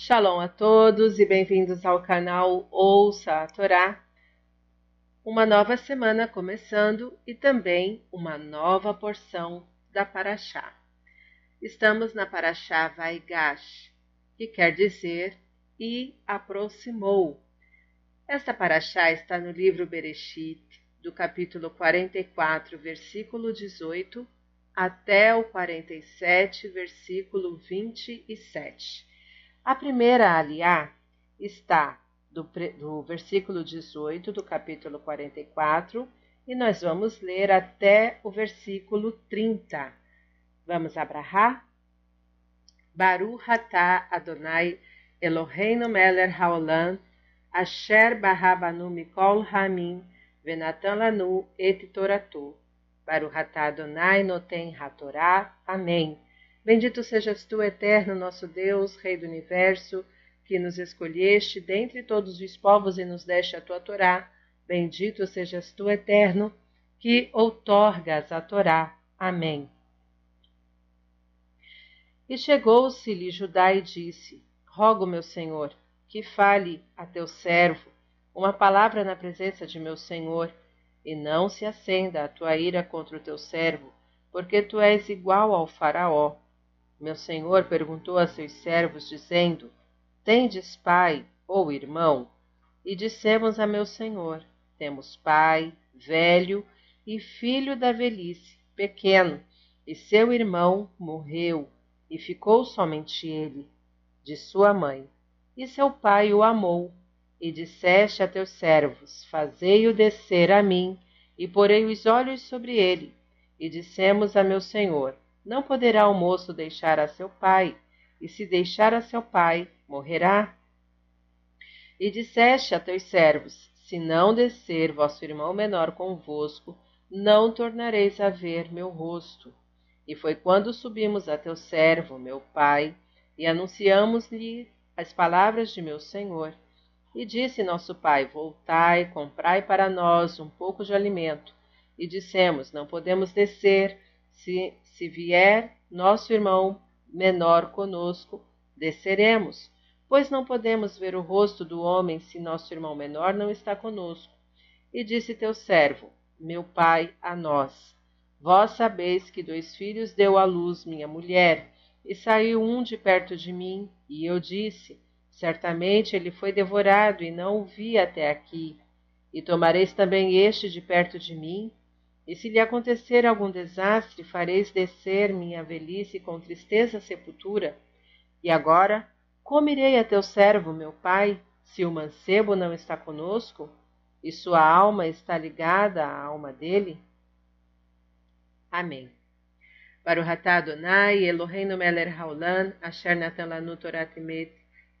Shalom a todos e bem-vindos ao canal Ouça a Torá. Uma nova semana começando e também uma nova porção da Paraxá. Estamos na Paraxá Vaigash, que quer dizer e aproximou. Esta Paraxá está no livro Bereshit, do capítulo 44, versículo 18, até o 47, versículo 27. A primeira aliá está do, do versículo 18 do capítulo 44 e nós vamos ler até o versículo 30. Vamos abrahar? Baru Hatá Adonai Eloheinu Meler Haolam Asher Barabanu Mikol Ramin Venatan Lanu Et Toratu Baru Hatá Adonai Noten Hatorá. Amém. Bendito sejas tu, eterno nosso Deus, Rei do universo, que nos escolheste dentre todos os povos e nos deste a tua Torá. Bendito sejas tu, eterno, que outorgas a Torá. Amém. E chegou-se-lhe Judá e disse: Rogo, meu senhor, que fale a teu servo uma palavra na presença de meu senhor, e não se acenda a tua ira contra o teu servo, porque tu és igual ao Faraó meu senhor perguntou a seus servos, dizendo: Tendes pai ou irmão? E dissemos a meu senhor: Temos pai, velho, e filho da velhice, pequeno, e seu irmão morreu, e ficou somente ele, de sua mãe. E seu pai o amou, e disseste a teus servos: Fazei-o descer a mim, e porei os olhos sobre ele. E dissemos a meu senhor: não poderá o moço deixar a seu pai, e se deixar a seu pai, morrerá. E disseste a teus servos: Se não descer vosso irmão menor convosco, não tornareis a ver meu rosto. E foi quando subimos a teu servo, meu pai, e anunciamos-lhe as palavras de meu senhor. E disse nosso pai: Voltai, comprai para nós um pouco de alimento. E dissemos: Não podemos descer, se se vier nosso irmão menor conosco, desceremos, pois não podemos ver o rosto do homem se nosso irmão menor não está conosco. E disse teu servo, meu pai, a nós: Vós sabeis que dois filhos deu à luz minha mulher, e saiu um de perto de mim, e eu disse: Certamente ele foi devorado, e não o vi até aqui. E tomareis também este de perto de mim, e se lhe acontecer algum desastre, fareis descer minha velhice com tristeza à sepultura. E agora, como irei a teu servo, meu pai, se o mancebo não está conosco, e sua alma está ligada à alma dele? Amém. Baruhatá Adonai, Eloheinu Meler Haolan, Asher Natan Lanu Torat Emet,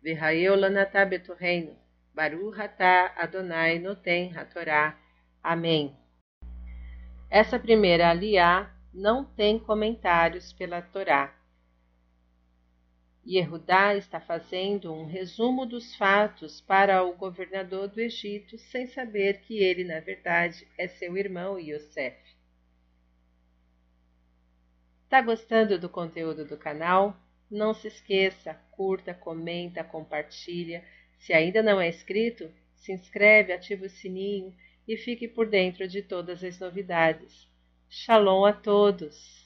Virraeu Lanatá Betorreino, Baruhatá Adonai Noten Hatorá. Amém. Essa primeira aliá não tem comentários pela Torá. Yehudá está fazendo um resumo dos fatos para o governador do Egito, sem saber que ele, na verdade, é seu irmão Yosef. Está gostando do conteúdo do canal? Não se esqueça, curta, comenta, compartilha. Se ainda não é inscrito, se inscreve, ativa o sininho e fique por dentro de todas as novidades. Shalom a todos!